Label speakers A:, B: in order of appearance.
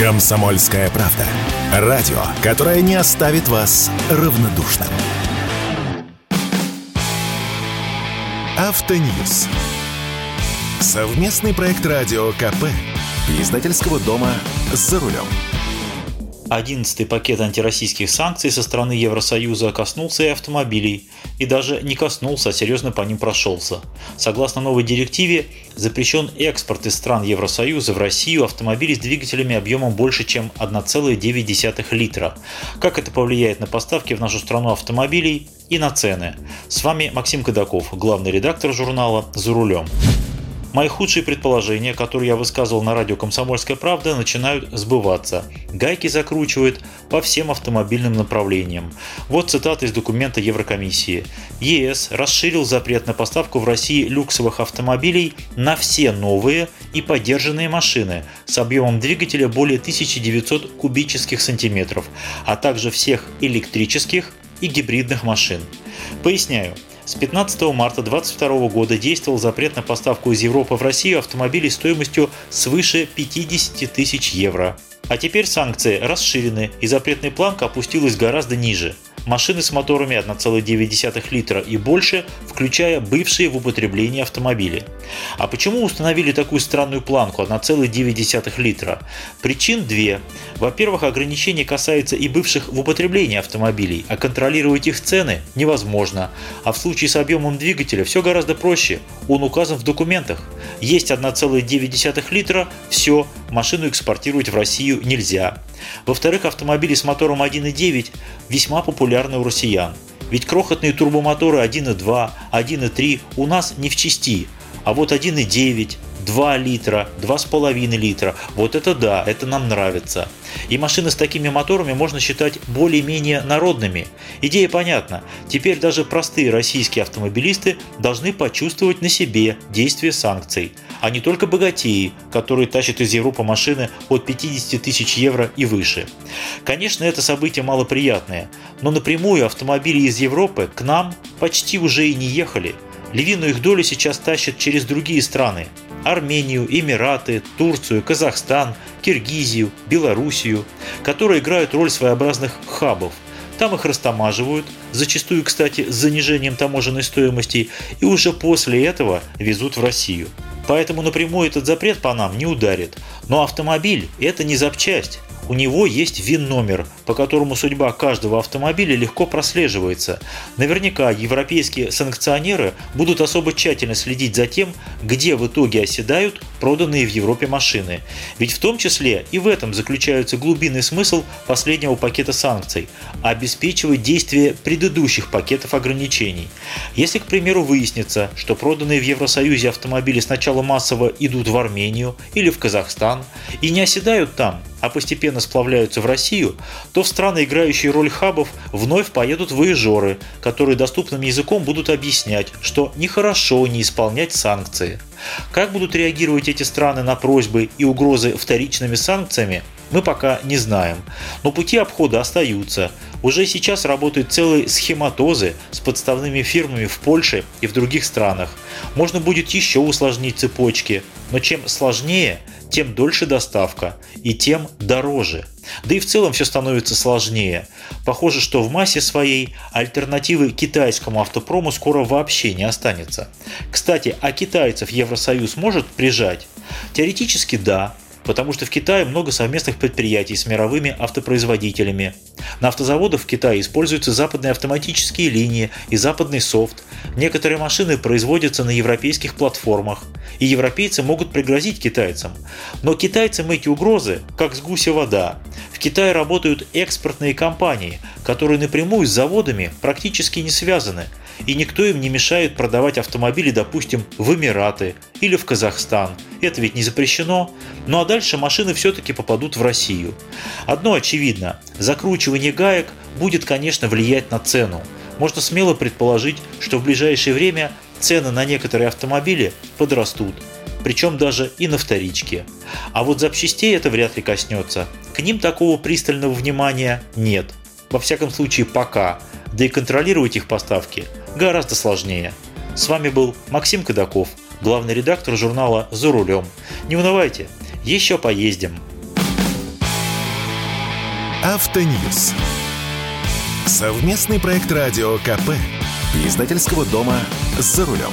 A: Комсомольская правда. Радио, которое не оставит вас равнодушным. Автоньюз. Совместный проект радио КП. Издательского дома «За рулем».
B: Одиннадцатый пакет антироссийских санкций со стороны Евросоюза коснулся и автомобилей, и даже не коснулся, а серьезно по ним прошелся. Согласно новой директиве, запрещен экспорт из стран Евросоюза в Россию автомобилей с двигателями объемом больше, чем 1,9 литра. Как это повлияет на поставки в нашу страну автомобилей и на цены? С вами Максим Кадаков, главный редактор журнала «За рулем». Мои худшие предположения, которые я высказывал на радио «Комсомольская правда», начинают сбываться. Гайки закручивают по всем автомобильным направлениям. Вот цитата из документа Еврокомиссии. ЕС расширил запрет на поставку в России люксовых автомобилей на все новые и поддержанные машины с объемом двигателя более 1900 кубических сантиметров, а также всех электрических и гибридных машин. Поясняю. С 15 марта 2022 года действовал запрет на поставку из Европы в Россию автомобилей стоимостью свыше 50 тысяч евро. А теперь санкции расширены и запретная планка опустилась гораздо ниже – машины с моторами 1,9 литра и больше, включая бывшие в употреблении автомобили. А почему установили такую странную планку 1,9 литра? Причин две. Во-первых, ограничение касается и бывших в употреблении автомобилей, а контролировать их цены невозможно. А в случае с объемом двигателя все гораздо проще. Он указан в документах. Есть 1,9 литра, все, машину экспортировать в Россию нельзя. Во-вторых, автомобили с мотором 1.9 весьма популярны у россиян. Ведь крохотные турбомоторы 1.2, 1.3 у нас не в части, а вот 1.9, 2 литра, 2,5 литра. Вот это да, это нам нравится. И машины с такими моторами можно считать более-менее народными. Идея понятна. Теперь даже простые российские автомобилисты должны почувствовать на себе действие санкций, а не только богатеи, которые тащат из Европы машины от 50 тысяч евро и выше. Конечно, это событие малоприятное, но напрямую автомобили из Европы к нам почти уже и не ехали. Львиную их долю сейчас тащат через другие страны, Армению, Эмираты, Турцию, Казахстан, Киргизию, Белоруссию, которые играют роль своеобразных хабов. Там их растамаживают, зачастую, кстати, с занижением таможенной стоимости, и уже после этого везут в Россию. Поэтому напрямую этот запрет по нам не ударит. Но автомобиль – это не запчасть, у него есть ВИН-номер, по которому судьба каждого автомобиля легко прослеживается. Наверняка европейские санкционеры будут особо тщательно следить за тем, где в итоге оседают проданные в Европе машины. Ведь в том числе и в этом заключается глубинный смысл последнего пакета санкций – обеспечивать действие предыдущих пакетов ограничений. Если, к примеру, выяснится, что проданные в Евросоюзе автомобили сначала массово идут в Армению или в Казахстан и не оседают там, а постепенно сплавляются в Россию, то в страны, играющие роль хабов, вновь поедут выезжоры, которые доступным языком будут объяснять, что нехорошо не исполнять санкции. Как будут реагировать эти страны на просьбы и угрозы вторичными санкциями, мы пока не знаем. Но пути обхода остаются. Уже сейчас работают целые схематозы с подставными фирмами в Польше и в других странах. Можно будет еще усложнить цепочки, но чем сложнее, тем дольше доставка и тем дороже. Да и в целом все становится сложнее. Похоже, что в массе своей альтернативы китайскому автопрому скоро вообще не останется. Кстати, а китайцев Евросоюз может прижать? Теоретически да, потому что в Китае много совместных предприятий с мировыми автопроизводителями. На автозаводах в Китае используются западные автоматические линии и западный софт. Некоторые машины производятся на европейских платформах, и европейцы могут пригрозить китайцам. Но китайцам эти угрозы, как с гуся вода. Китае работают экспортные компании, которые напрямую с заводами практически не связаны, и никто им не мешает продавать автомобили, допустим, в Эмираты или в Казахстан. Это ведь не запрещено. Ну а дальше машины все-таки попадут в Россию. Одно очевидно, закручивание гаек будет, конечно, влиять на цену. Можно смело предположить, что в ближайшее время цены на некоторые автомобили подрастут, причем даже и на вторичке. А вот запчастей это вряд ли коснется. К ним такого пристального внимания нет. Во всяком случае пока. Да и контролировать их поставки гораздо сложнее. С вами был Максим Кадаков, главный редактор журнала «За рулем». Не унывайте, еще поездим.
A: Автоньюз. Совместный проект радио КП. Издательского дома «За рулем».